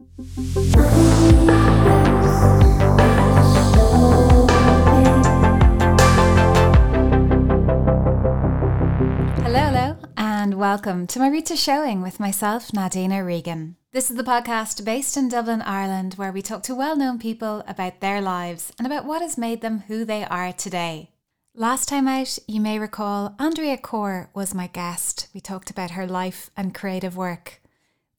Hello, hello, and welcome to my Roots Showing with myself, Nadine O'Regan. This is the podcast based in Dublin, Ireland, where we talk to well known people about their lives and about what has made them who they are today. Last time out, you may recall Andrea Corr was my guest. We talked about her life and creative work.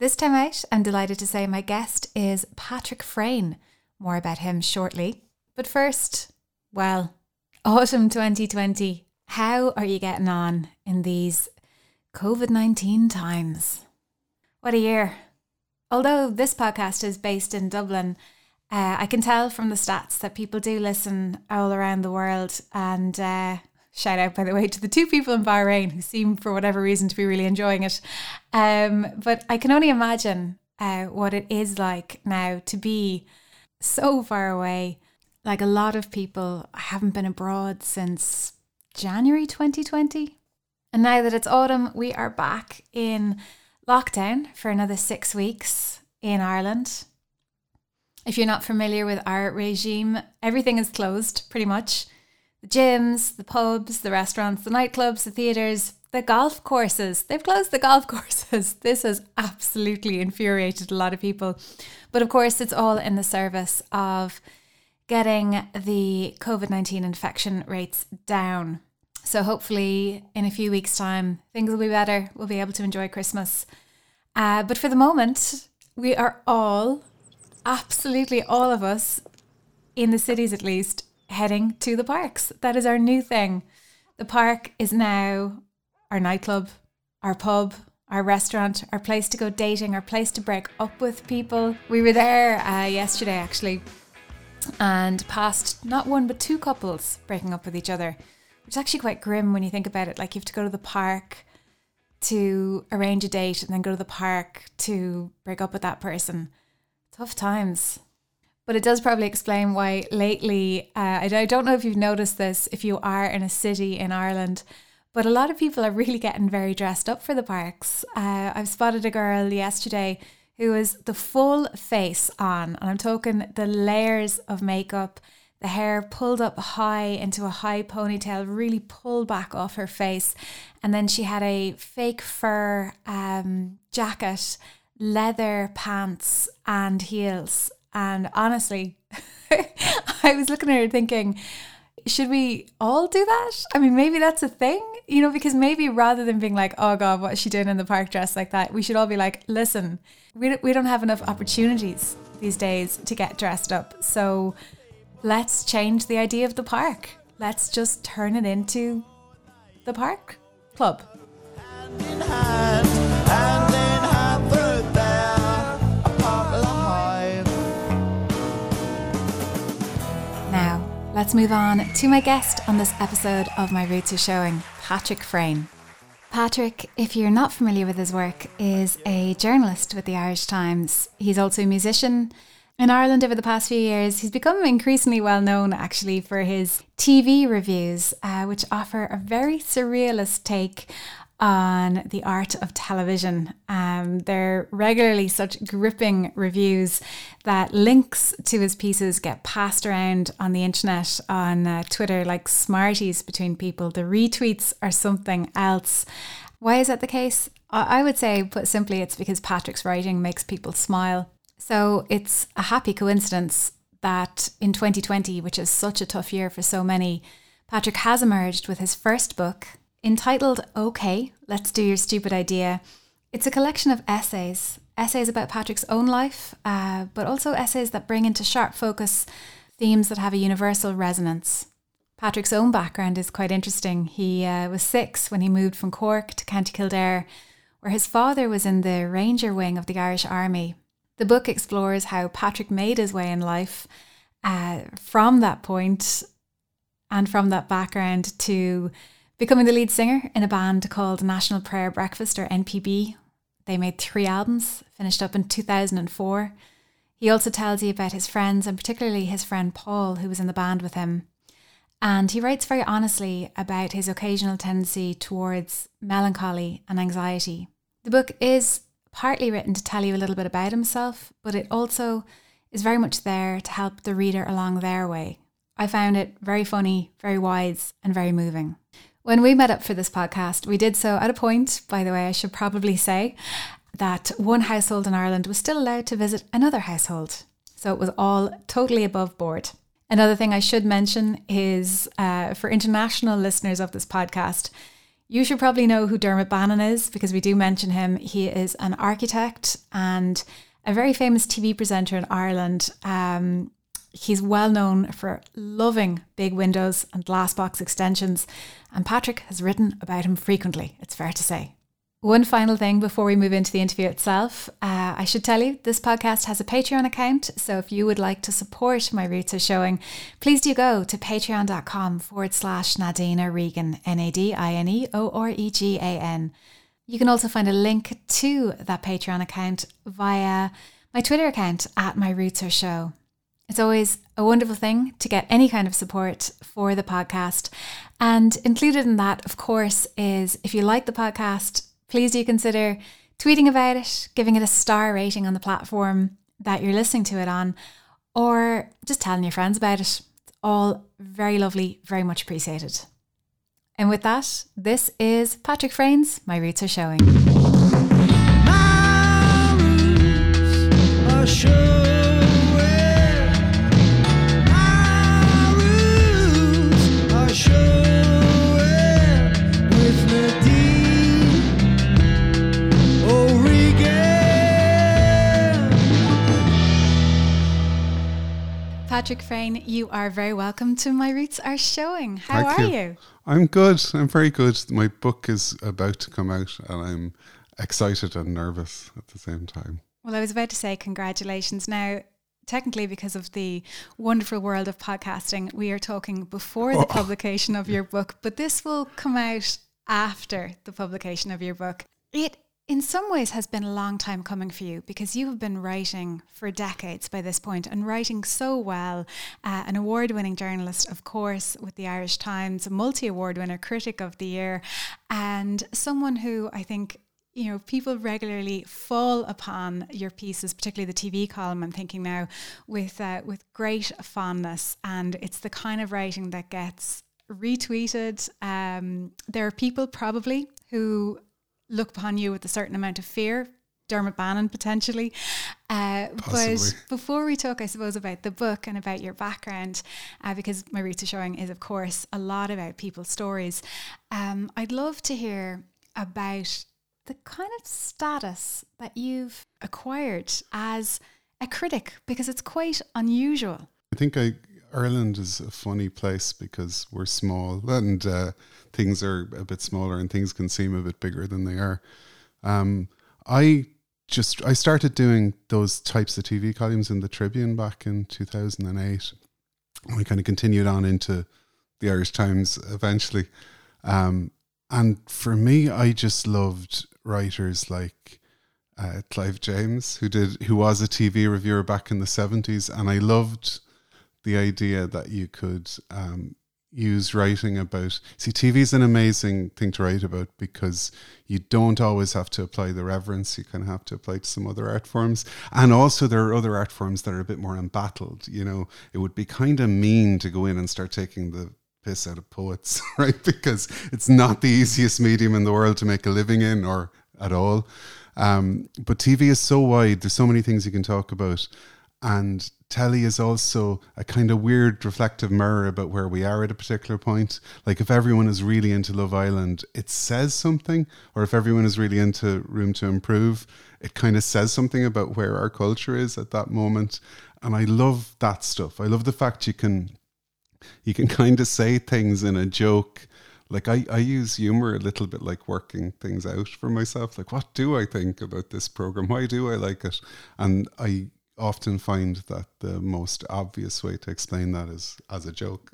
This time out, I'm delighted to say my guest is Patrick Freyne. More about him shortly. But first, well, autumn 2020. How are you getting on in these COVID 19 times? What a year. Although this podcast is based in Dublin, uh, I can tell from the stats that people do listen all around the world. And uh, shout out, by the way, to the two people in Bahrain who seem, for whatever reason, to be really enjoying it. Um, but I can only imagine uh, what it is like now to be so far away. Like a lot of people, I haven't been abroad since January 2020. And now that it's autumn, we are back in lockdown for another six weeks in Ireland. If you're not familiar with our regime, everything is closed pretty much. The gyms, the pubs, the restaurants, the nightclubs, the theatres, the golf courses. They've closed the golf courses. This has absolutely infuriated a lot of people. But of course, it's all in the service of getting the COVID 19 infection rates down. So hopefully, in a few weeks' time, things will be better. We'll be able to enjoy Christmas. Uh, but for the moment, we are all absolutely all of us, in the cities at least, heading to the parks. That is our new thing. The park is now our nightclub, our pub, our restaurant, our place to go dating, our place to break up with people. We were there uh, yesterday actually and passed not one but two couples breaking up with each other, which is actually quite grim when you think about it. Like you have to go to the park to arrange a date and then go to the park to break up with that person tough times. But it does probably explain why lately, uh, I don't know if you've noticed this if you are in a city in Ireland, but a lot of people are really getting very dressed up for the parks. Uh, I've spotted a girl yesterday who was the full face on, and I'm talking the layers of makeup, the hair pulled up high into a high ponytail, really pulled back off her face. And then she had a fake fur um, jacket leather pants and heels. And honestly, I was looking at her thinking, should we all do that? I mean, maybe that's a thing, you know, because maybe rather than being like, oh God, what is she doing in the park dressed like that? We should all be like, listen, we don't, we don't have enough opportunities these days to get dressed up. So let's change the idea of the park. Let's just turn it into the park club. Let's move on to my guest on this episode of My Roots Are Showing, Patrick Freyne. Patrick, if you're not familiar with his work, is a journalist with the Irish Times. He's also a musician. In Ireland over the past few years, he's become increasingly well known actually for his TV reviews, uh, which offer a very surrealist take on the art of television. Um, they're regularly such gripping reviews that links to his pieces get passed around on the internet, on uh, Twitter, like smarties between people. The retweets are something else. Why is that the case? I would say, put simply, it's because Patrick's writing makes people smile. So it's a happy coincidence that in 2020, which is such a tough year for so many, Patrick has emerged with his first book, Entitled OK, Let's Do Your Stupid Idea, it's a collection of essays, essays about Patrick's own life, uh, but also essays that bring into sharp focus themes that have a universal resonance. Patrick's own background is quite interesting. He uh, was six when he moved from Cork to County Kildare, where his father was in the Ranger wing of the Irish Army. The book explores how Patrick made his way in life uh, from that point and from that background to becoming the lead singer in a band called National Prayer Breakfast or NPB. They made three albums, finished up in 2004. He also tells you about his friends and particularly his friend Paul, who was in the band with him. And he writes very honestly about his occasional tendency towards melancholy and anxiety. The book is partly written to tell you a little bit about himself, but it also is very much there to help the reader along their way. I found it very funny, very wise, and very moving. When we met up for this podcast, we did so at a point, by the way, I should probably say, that one household in Ireland was still allowed to visit another household. So it was all totally above board. Another thing I should mention is uh, for international listeners of this podcast, you should probably know who Dermot Bannon is because we do mention him. He is an architect and a very famous TV presenter in Ireland. Um, he's well known for loving big windows and glass box extensions, and Patrick has written about him frequently, it's fair to say. One final thing before we move into the interview itself, uh, I should tell you this podcast has a Patreon account. So if you would like to support my Roots Are Showing, please do go to patreon.com forward slash Nadine O'Regan, N A D I N E O R E G A N. You can also find a link to that Patreon account via my Twitter account at My Roots Are Show. It's always a wonderful thing to get any kind of support for the podcast. And included in that, of course, is if you like the podcast, please do consider tweeting about it, giving it a star rating on the platform that you're listening to it on, or just telling your friends about it. It's all very lovely, very much appreciated. And with that, this is Patrick Showing. My roots are showing. Patrick Freyne, you are very welcome to My Roots Are Showing. How Thank are you. you? I'm good. I'm very good. My book is about to come out, and I'm excited and nervous at the same time. Well, I was about to say congratulations. Now, technically, because of the wonderful world of podcasting, we are talking before the oh. publication of your book, but this will come out after the publication of your book. It, in some ways, has been a long time coming for you because you have been writing for decades by this point and writing so well. Uh, an award winning journalist, of course, with the Irish Times, a multi award winner, critic of the year, and someone who I think you know, people regularly fall upon your pieces, particularly the TV column. I'm thinking now with uh, with great fondness, and it's the kind of writing that gets retweeted. Um, there are people probably who look upon you with a certain amount of fear. Dermot Bannon potentially. Uh, but before we talk, I suppose, about the book and about your background, uh, because my Roots Are Showing is, of course, a lot about people's stories. Um, I'd love to hear about the kind of status that you've acquired as a critic, because it's quite unusual. I think I, Ireland is a funny place because we're small and uh, things are a bit smaller and things can seem a bit bigger than they are. Um, I just I started doing those types of TV columns in the Tribune back in 2008. And I kind of continued on into the Irish Times eventually. Um, and for me, I just loved writers like uh, Clive James, who did who was a TV reviewer back in the seventies, and I loved the idea that you could um, use writing about. See, TV is an amazing thing to write about because you don't always have to apply the reverence. You of have to apply to some other art forms, and also there are other art forms that are a bit more embattled. You know, it would be kind of mean to go in and start taking the piss out of poets, right? Because it's not the easiest medium in the world to make a living in or at all. Um, but TV is so wide, there's so many things you can talk about. And telly is also a kind of weird reflective mirror about where we are at a particular point. Like if everyone is really into Love Island, it says something, or if everyone is really into Room to Improve, it kind of says something about where our culture is at that moment. And I love that stuff. I love the fact you can you can kind of say things in a joke. Like I, I use humor a little bit like working things out for myself. Like, what do I think about this program? Why do I like it? And I often find that the most obvious way to explain that is as a joke.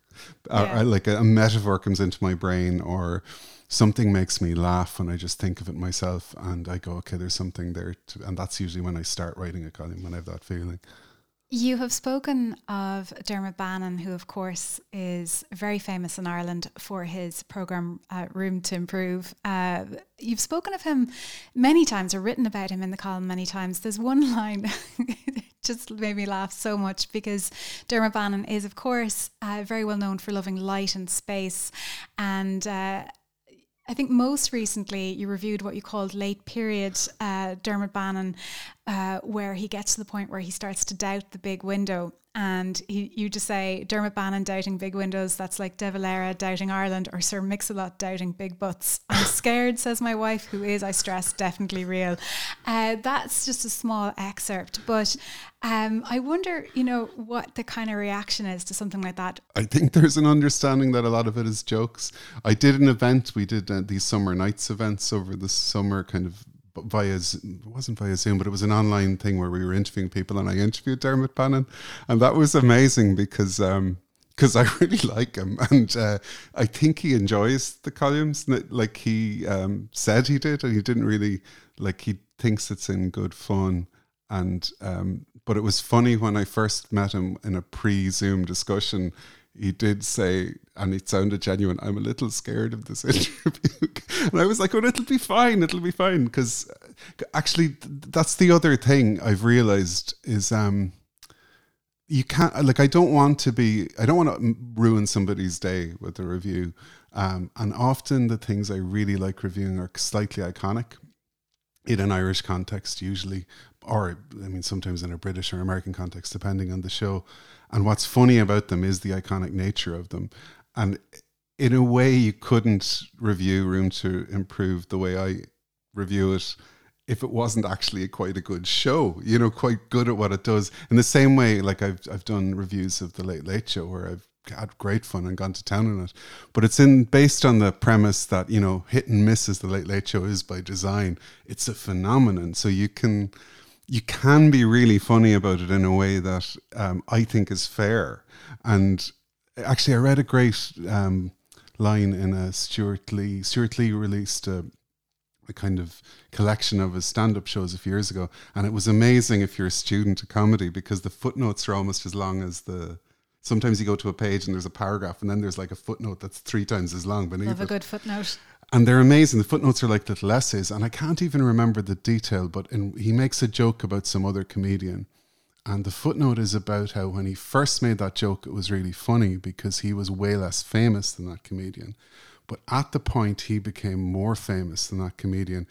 Yeah. like a, a metaphor comes into my brain or something makes me laugh when I just think of it myself and I go, okay, there's something there. To, and that's usually when I start writing a column, when I have that feeling. You have spoken of Dermot Bannon, who, of course, is very famous in Ireland for his programme uh, Room to Improve. Uh, you've spoken of him many times or written about him in the column many times. There's one line just made me laugh so much because Dermot Bannon is, of course, uh, very well known for loving light and space. And uh, I think most recently you reviewed what you called late period uh, Dermot Bannon, uh, where he gets to the point where he starts to doubt the big window. And he, you just say Dermot Bannon doubting big windows, that's like De Valera doubting Ireland or Sir Mix-a-Lot doubting big butts. I'm scared, says my wife, who is, I stress, definitely real. Uh, that's just a small excerpt. But um, I wonder, you know, what the kind of reaction is to something like that. I think there's an understanding that a lot of it is jokes. I did an event. We did uh, these summer nights events over the summer, kind of via it wasn't via Zoom, but it was an online thing where we were interviewing people, and I interviewed Dermot Bannon, and that was amazing because. Um, because I really like him, and uh, I think he enjoys the columns. Like he um, said he did, and he didn't really like. He thinks it's in good fun, and um, but it was funny when I first met him in a pre-Zoom discussion. He did say, and it sounded genuine. I'm a little scared of this interview, and I was like, "Oh, it'll be fine. It'll be fine." Because actually, that's the other thing I've realized is um, you can't like. I don't want to be. I don't want to ruin somebody's day with a review. Um, and often the things I really like reviewing are slightly iconic in an Irish context, usually, or I mean, sometimes in a British or American context, depending on the show. And what's funny about them is the iconic nature of them. And in a way, you couldn't review Room to Improve the way I review it if it wasn't actually quite a good show, you know, quite good at what it does. In the same way, like I've I've done reviews of the Late Late Show where I've had great fun and gone to town on it. But it's in based on the premise that, you know, hit and miss as the Late Late Show is by design. It's a phenomenon. So you can you can be really funny about it in a way that um, I think is fair. And actually, I read a great um, line in a Stewart Lee. Stewart Lee released a, a kind of collection of his stand-up shows a few years ago, and it was amazing if you're a student of comedy because the footnotes are almost as long as the. Sometimes you go to a page and there's a paragraph, and then there's like a footnote that's three times as long beneath Love a it good footnote. And they're amazing. The footnotes are like little essays, and I can't even remember the detail. But in, he makes a joke about some other comedian, and the footnote is about how when he first made that joke, it was really funny because he was way less famous than that comedian. But at the point he became more famous than that comedian,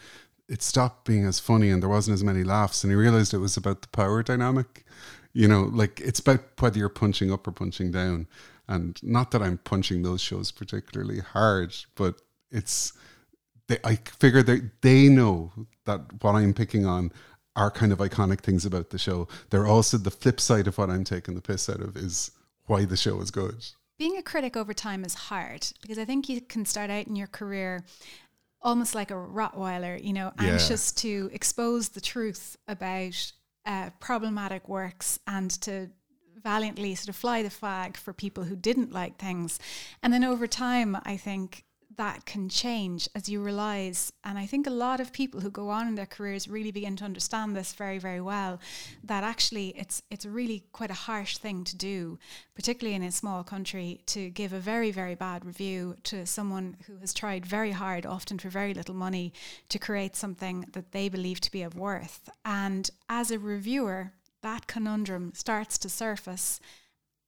it stopped being as funny, and there wasn't as many laughs. And he realized it was about the power dynamic. You know, like it's about whether you're punching up or punching down. And not that I'm punching those shows particularly hard, but it's they, I figure that they know that what I'm picking on are kind of iconic things about the show. They're also the flip side of what I'm taking the piss out of is why the show is good. Being a critic over time is hard because I think you can start out in your career almost like a Rottweiler, you know, Yeah. anxious to expose the truth about uh, problematic works and to valiantly sort of fly the flag for people who didn't like things. And then over time, I think that can change as you realize and i think a lot of people who go on in their careers really begin to understand this very very well that actually it's it's really quite a harsh thing to do particularly in a small country to give a very very bad review to someone who has tried very hard often for very little money to create something that they believe to be of worth. And as a reviewer that conundrum starts to surface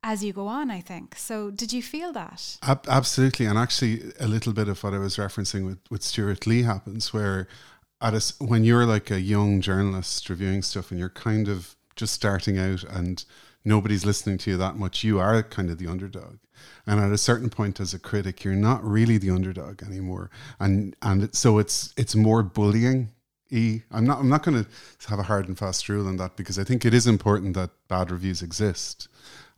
as you go on, I think. So, did you feel that? Ab- absolutely, and actually, a little bit of what I was referencing with with Stewart Lee happens where at a, when you're like a young journalist reviewing stuff and you're kind of just starting out and nobody's listening to you that much, you are kind of the underdog. And at a certain point, as a critic, you're not really the underdog anymore, and and it, so it's it's more bullying. I'm not. I'm not going to have a hard and fast rule on that because I think it is important that bad reviews exist,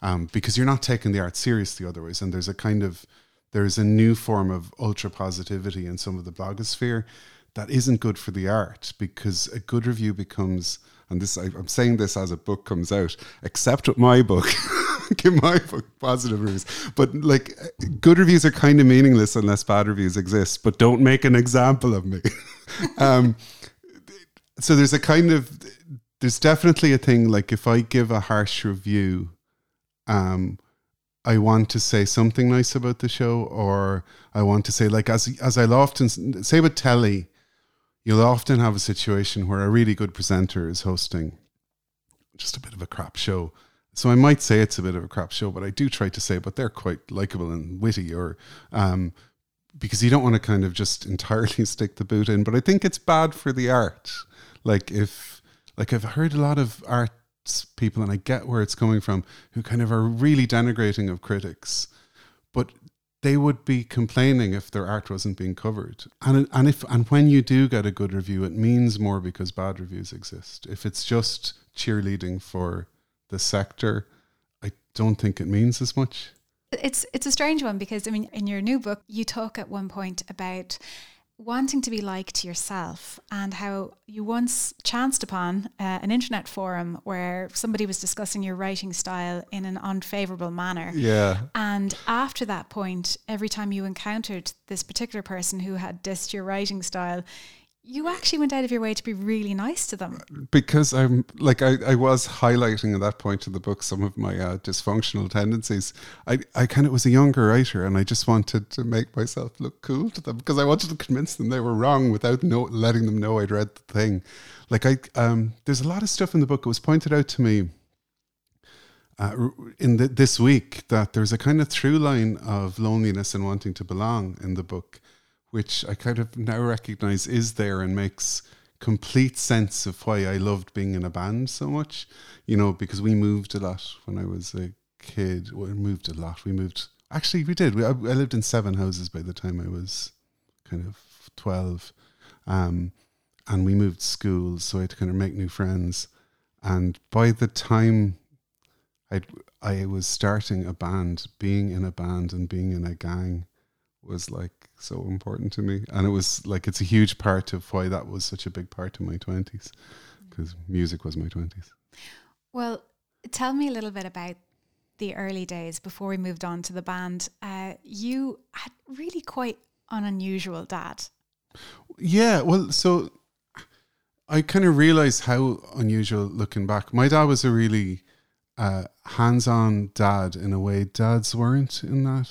um, because you're not taking the art seriously otherwise. And there's a kind of there's a new form of ultra positivity in some of the blogosphere that isn't good for the art because a good review becomes and this I, I'm saying this as a book comes out except with my book give my book positive reviews but like good reviews are kind of meaningless unless bad reviews exist but don't make an example of me um, so there's a kind of there's definitely a thing like if I give a harsh review, um, I want to say something nice about the show, or I want to say like as as I'll often say with telly, you'll often have a situation where a really good presenter is hosting just a bit of a crap show. So I might say it's a bit of a crap show, but I do try to say, but they're quite likable and witty, or um, because you don't want to kind of just entirely stick the boot in. But I think it's bad for the art. Like if, like I've heard a lot of arts people, and I get where it's coming from, who kind of are really denigrating of critics, but they would be complaining if their art wasn't being covered. And and if and when you do get a good review, it means more because bad reviews exist. If it's just cheerleading for the sector, I don't think it means as much. It's it's a strange one because I mean in your new book you talk at one point about wanting to be liked yourself and how you once chanced upon uh, an internet forum where somebody was discussing your writing style in an unfavorable manner. Yeah. And after that point, every time you encountered this particular person who had dissed your writing style, you actually went out of your way to be really nice to them. because I'm like I, I was highlighting at that point in the book some of my uh, dysfunctional tendencies. I, I kind of was a younger writer and I just wanted to make myself look cool to them because I wanted to convince them they were wrong without no, letting them know I'd read the thing. Like I um there's a lot of stuff in the book. It was pointed out to me uh, in the, this week that there's a kind of through line of loneliness and wanting to belong in the book, which I kind of now recognize is there and makes complete sense of why I loved being in a band so much. You know, because we moved a lot when I was a kid. We moved a lot. We moved. Actually, we did. We, I, I lived in seven houses by the time I was kind of twelve, um, and we moved schools, so I had to kind of make new friends. And by the time I I was starting a band, being in a band and being in a gang was like so important to me, and it was like it's a huge part of why that was such a big part of my twenties, because music was my twenties. Well, tell me a little bit about the early days before we moved on to the band. Uh, you had really quite an unusual dad. Yeah, well, so I kind of realized how unusual looking back. My dad was a really uh, hands-on dad in a way dads weren't in that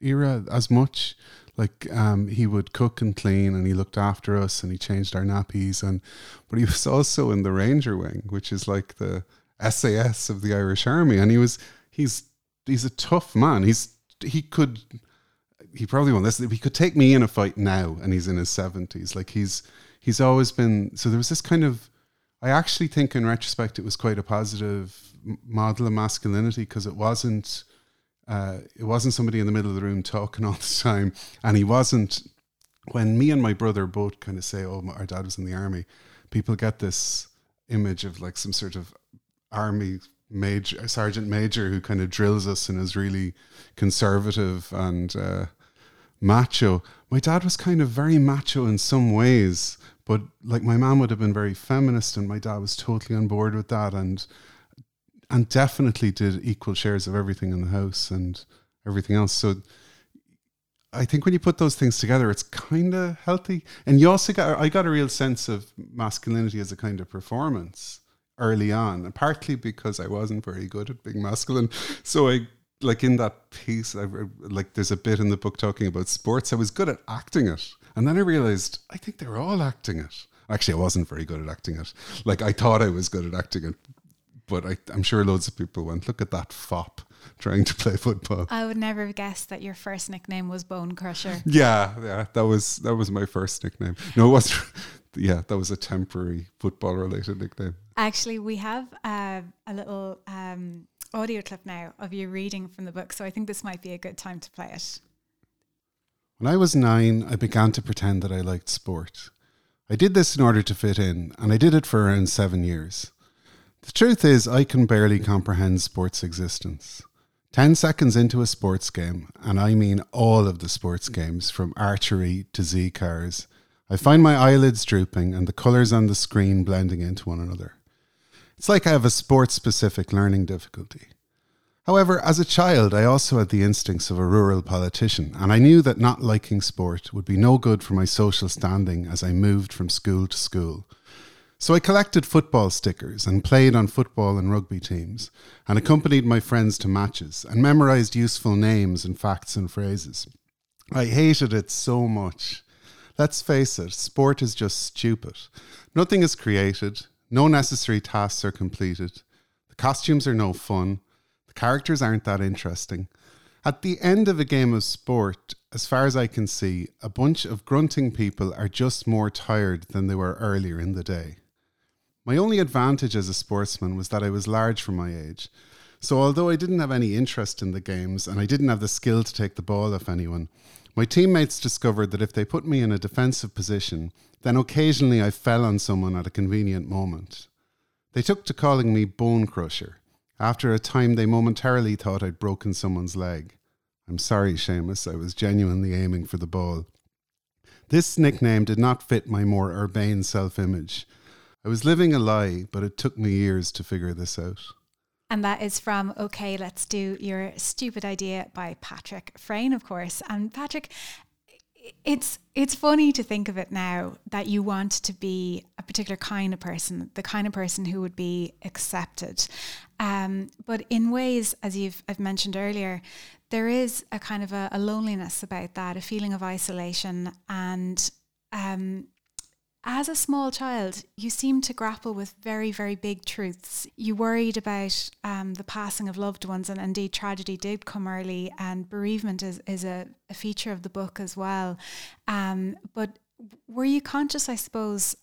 era as much. Like um, he would cook and clean, and he looked after us, and he changed our nappies, and but he was also in the Ranger Wing, which is like the SAS of the Irish Army, and he was he's he's a tough man. He's he could he probably won't listen. He could take me in a fight now, and he's in his seventies. Like he's he's always been. So there was this kind of. I actually think, in retrospect, it was quite a positive model of masculinity because it wasn't. Uh, it wasn't somebody in the middle of the room talking all the time, and he wasn't. When me and my brother both kind of say, "Oh, my, our dad was in the army," people get this image of like some sort of army major, sergeant major who kind of drills us and is really conservative and uh, macho. My dad was kind of very macho in some ways, but like my mom would have been very feminist, and my dad was totally on board with that, and and definitely did equal shares of everything in the house and everything else. So I think when you put those things together, it's kind of healthy, and you also got I got a real sense of masculinity as a kind of performance early on, and partly because I wasn't very good at being masculine, so I like in that piece, I like there's a bit in the book talking about sports. I was good at acting it, and then I realized I think they're all acting it. Actually, I wasn't very good at acting it. Like I thought I was good at acting it, but I, I'm sure loads of people went, "Look at that fop trying to play football." I would never have guessed that your first nickname was Bone Crusher. Yeah, yeah, that was that was my first nickname. No, it wasn't. Yeah, that was a temporary football related nickname. Actually, we have uh, a little um, audio clip now of you reading from the book, so I think this might be a good time to play it. When I was nine, I began to pretend that I liked sport. I did this in order to fit in, and I did it for around seven years. The truth is, I can barely comprehend sports' existence. Ten seconds into a sports game, and I mean all of the sports games, from archery to Z cars, I find my eyelids drooping and the colours on the screen blending into one another. It's like I have a sports specific learning difficulty. However, as a child, I also had the instincts of a rural politician, and I knew that not liking sport would be no good for my social standing as I moved from school to school. So I collected football stickers and played on football and rugby teams, and accompanied my friends to matches and memorized useful names and facts and phrases. I hated it so much. Let's face it, sport is just stupid. Nothing is created, no necessary tasks are completed, the costumes are no fun, the characters aren't that interesting. At the end of a game of sport, as far as I can see, a bunch of grunting people are just more tired than they were earlier in the day. My only advantage as a sportsman was that I was large for my age. So, although I didn't have any interest in the games and I didn't have the skill to take the ball off anyone, my teammates discovered that if they put me in a defensive position, then occasionally I fell on someone at a convenient moment. They took to calling me Bone Crusher. After a time, they momentarily thought I'd broken someone's leg. I'm sorry, Seamus, I was genuinely aiming for the ball. This nickname did not fit my more urbane self image. I was living a lie, but it took me years to figure this out. And that is from Okay, Let's Do Your Stupid Idea by Patrick Freyne, of course. And Patrick, it's it's funny to think of it now that you want to be a particular kind of person, the kind of person who would be accepted. Um, but in ways, as you've I've mentioned earlier, there is a kind of a, a loneliness about that, a feeling of isolation, and um, as a small child, you seemed to grapple with very, very big truths. You worried about um, the passing of loved ones, and indeed, tragedy did come early, and bereavement is, is a, a feature of the book as well. Um, but were you conscious, I suppose,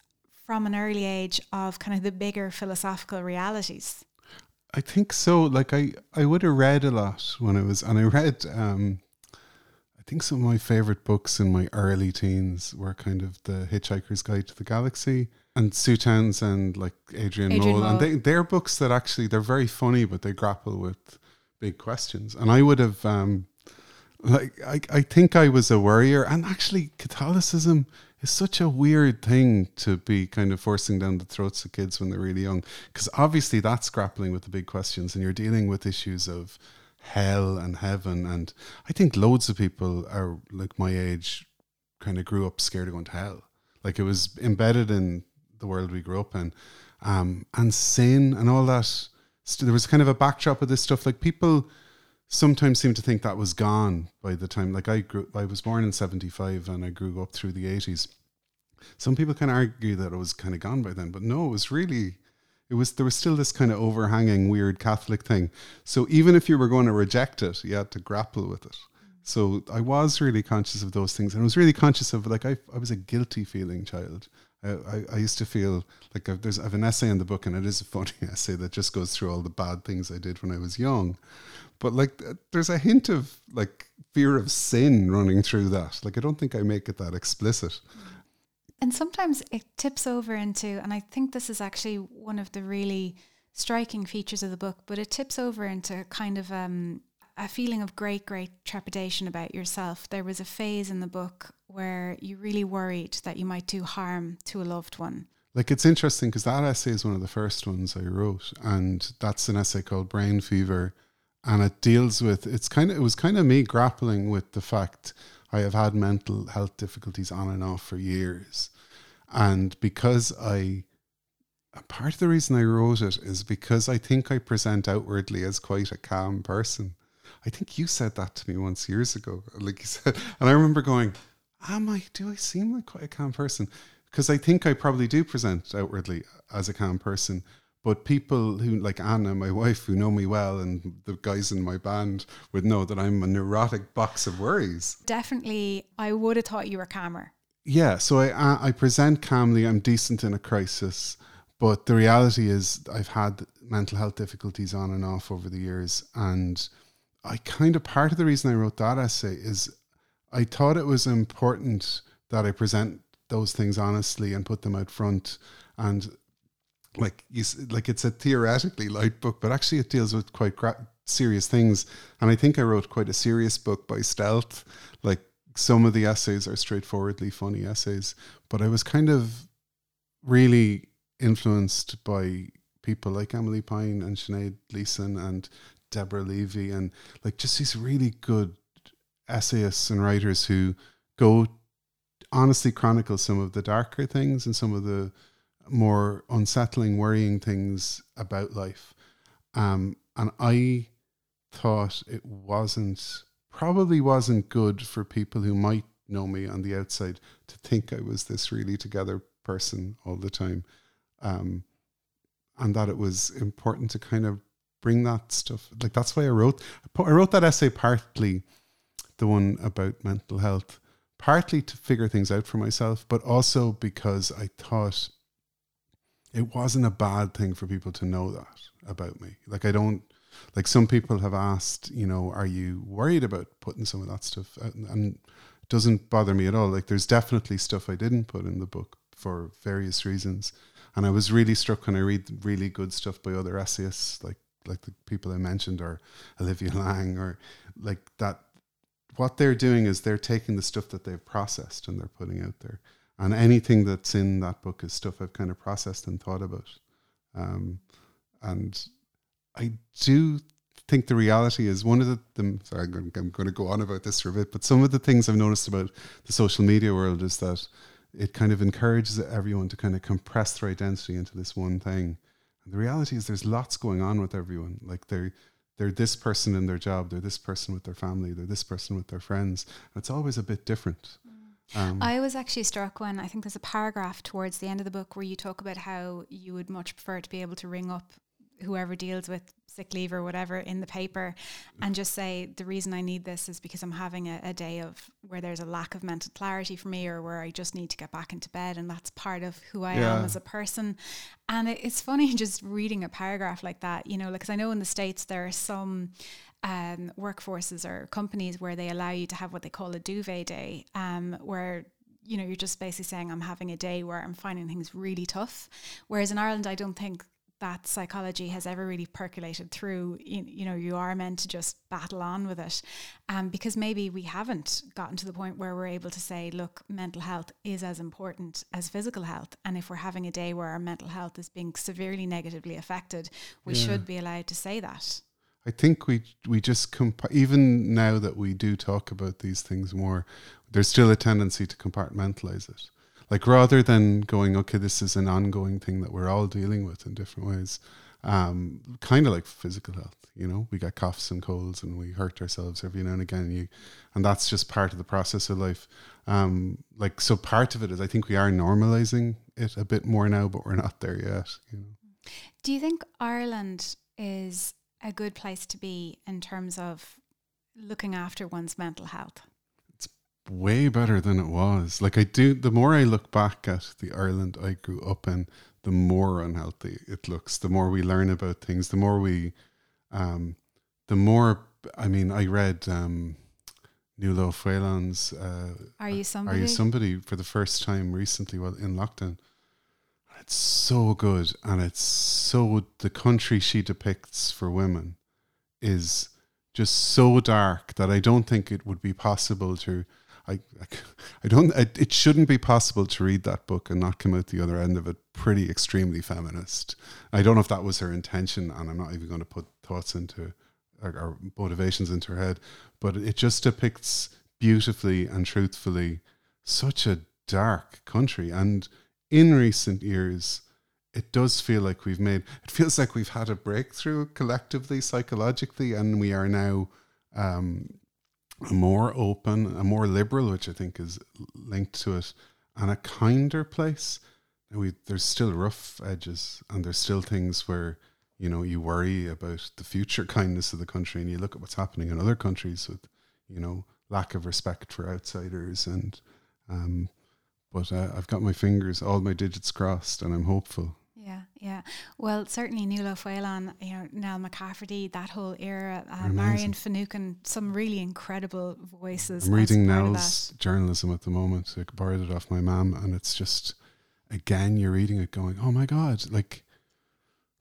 from an early age of kind of the bigger philosophical realities? I think so. Like I, I would have read a lot when I was, and I read um, I think some of my favorite books in my early teens were kind of the Hitchhiker's Guide to the Galaxy and Sue Townsend, like Adrian, Adrian Mole, and they they're books that actually they're very funny, but they grapple with big questions. And I would have, um, like, I I think I was a worrier, and actually Catholicism is such a weird thing to be kind of forcing down the throats of kids when they're really young, because obviously that's grappling with the big questions, and you're dealing with issues of hell and heaven. And i think loads of people are like my age kind of grew up scared of going to hell. Like it was embedded in the world we grew up in. Um, and sin and all that there was kind of a backdrop of this stuff. Like people sometimes seem to think that was gone by the time like i grew i was born in 75 and i grew up through the 80s some people can argue that it was kind of gone by then but no it was really it was there was still this kind of overhanging weird Catholic thing. So even if you were going to reject it, you had to grapple with it. So I was really conscious of those things, and I was really conscious of like I, I was a guilty feeling child. I, I, used to feel like I've, there's I have an essay in the book, and it is a funny essay that just goes through all the bad things I did when I was young. But like, there's a hint of like fear of sin running through that. Like, I don't think I make it that explicit. And sometimes it tips over into, and I think this is actually one of the really striking features of the book, but it tips over into kind of um, a feeling of great, great trepidation about yourself. There was a phase in the book where you really worried that you might do harm to a loved one. Like it's interesting because that essay is one of the first ones I wrote, and that's an essay called Brain Fever, and it deals with it's kind of it was kind of me grappling with the fact I have had mental health difficulties on and off for years, and because I, part of the reason I wrote it is because I think I present outwardly as quite a calm person. I think you said that to me once years ago, like you said, and I remember going, "Am I? Do I seem like quite a calm person?" Because I think I probably do present outwardly as a calm person, but people who like Anna, my wife, who know me well, and the guys in my band would know that I'm a neurotic box of worries. Definitely, I would have thought you were calmer. Yeah, so I I I present calmly. I'm decent in a crisis, but the reality is I've had mental health difficulties on and off over the years, and I kind of part of the reason I wrote that essay is I thought it was important that I present those things honestly and put them out front, and like you like it's a theoretically light book, but actually it deals with quite gra- serious things, and I think I wrote quite a serious book by stealth, like some of the essays are straightforwardly funny essays, but I was kind of really influenced by people like Emily Pine and Sinead Gleeson and Deborah Levy and like just these really good essayists and writers who go honestly chronicle some of the darker things and some of the more unsettling, worrying things about life. Um, and I thought it wasn't, probably wasn't good for people who might know me on the outside to think I was this really together person all the time. Um, and that it was important to kind of bring that stuff. Like that's why I wrote, I wrote that essay partly, the one about mental health, partly to figure things out for myself, but also because I thought it wasn't a bad thing for people to know that about me. Like I don't like some people have asked, you know, are you worried about putting some of that stuff out? And, it doesn't bother me at all. Like there's definitely stuff I didn't put in the book for various reasons. And I was really struck when I read really good stuff by other essayists, like like the people I mentioned, or Olivia Laing, or like that. What they're doing is they're taking the stuff that they've processed and they're putting out there. And anything that's in that book is stuff I've kind of processed and thought about. Um, and I do think the reality is one of the, the sorry, I'm going, I'm going to go on about this for a bit, but some of the things I've noticed about the social media world is that it kind of encourages everyone to kind of compress their identity into this one thing. And the reality is there's lots going on with everyone. Like they're they're this person in their job, they're this person with their family, they're this person with their friends. And it's always a bit different. Um, I was actually struck when I think there's a paragraph towards the end of the book where you talk about how you would much prefer to be able to ring up whoever deals with sick leave or whatever in the paper and just say the reason I need this is because I'm having a, a, day of where there's a lack of mental clarity for me or where I just need to get back into bed and that's part of who I Yeah. am as a person and it, it's funny just reading a paragraph like that you know because I know in the states there are some um, workforces or companies where they allow you to have what they call a duvet day um, where you know you're just basically saying I'm having a day where I'm finding things really tough whereas in Ireland I don't think that psychology has ever really percolated through you, you know you are meant to just battle on with it um, because maybe we haven't gotten to the point where we're able to say look mental health is as important as physical health and if we're having a day where our mental health is being severely negatively affected we Yeah. should be allowed to say that I think we we just even now that we do talk about these things more, there's still a tendency to compartmentalize it. Like rather than going, okay, this is an ongoing thing that we're all dealing with in different ways. Um, kind of like physical health, you know, we get coughs and colds and we hurt ourselves every now and again. You, and that's just part of the process of life. Um, like so, part of it is I think we are normalizing it a bit more now, but we're not there yet. You know. do you think Ireland is a good place to be in terms of looking after one's mental health It's way better than it was. Like I do, the more I look back at the Ireland I grew up in, the more unhealthy it looks. The more we learn about things, the more we, um, the more. I mean, I read um, Nuala O'Faolain's uh, are you somebody "Are You Somebody" for the first time recently well, in lockdown. It's so good, and it's so the country she depicts for women is just so dark that I don't think it would be possible to. I, I, I don't. It, it shouldn't be possible to read that book and not come out the other end of it pretty extremely feminist. I don't know if that was her intention, and I'm not even going to put thoughts into or, or motivations into her head, but it just depicts beautifully and truthfully such a dark country. And in recent years, it does feel like we've made. It feels like we've had a breakthrough collectively, psychologically, and we are now. Um, more open, a more liberal, which I think is linked to it, and a kinder place. We there's still rough edges, and there's still things where you know you worry about the future kindness of the country, and you look at what's happening in other countries with you know lack of respect for outsiders, and um, but uh, I've got my fingers, all my digits crossed, and I'm hopeful. Yeah, yeah. Well, certainly Nuala O'Faolain, you know, Nell McCafferty, that whole era, uh, Marion Finucane, some really incredible voices. I'm reading Nell's journalism at the moment. I borrowed it off my mum, and it's just again you're reading it, going, "Oh my god!" Like,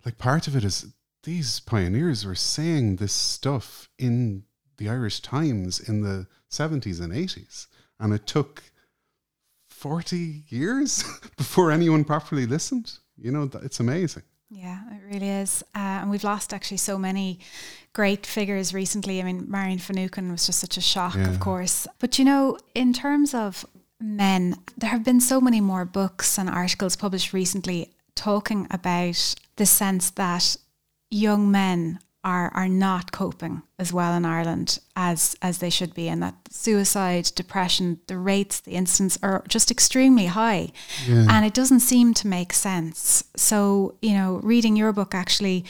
like part of it is these pioneers were saying this stuff in the Irish Times in the 70s and 80s, and it took 40 years before anyone properly listened. You know, it's amazing. Yeah, it really is. Uh, and we've lost actually so many great figures recently. I mean, Marion Finucane was just such a shock, Yeah. of course. But you know, in terms of men, there have been so many more books and articles published recently talking about the sense that young men are are not coping as well in Ireland as as they should be, and that suicide, depression, the rates, the incidents are just extremely high, and it doesn't seem to make sense. So you know, reading your book actually.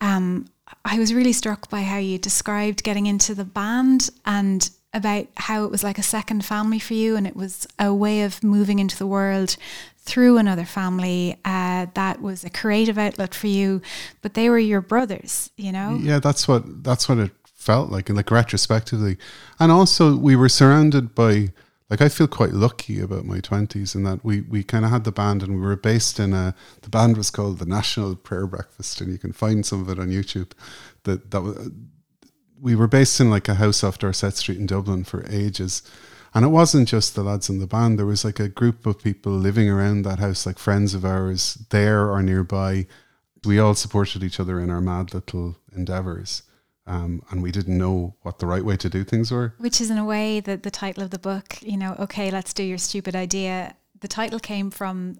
Um, I was really struck by how you described getting into the band and about how it was like a second family for you and it was a way of moving into the world through another family uh, that was a creative outlet for you but they were your brothers you know Yeah, that's what that's what it felt like, and like retrospectively, and also we were surrounded by like I feel quite lucky about my twenties in that we we kind of had the band, and we were based in a the band was called the National Prayer Breakfast, and you can find some of it on YouTube. That that was we were based in like a house off Dorset Street in Dublin for ages. And it wasn't just the lads in the band. There was like a group of people living around that house, like friends of ours there or nearby. We all supported each other in our mad little endeavors. Um, and we didn't know what the right way to do things were. which is in a way that the title of the book you know okay let's do your stupid idea the title came from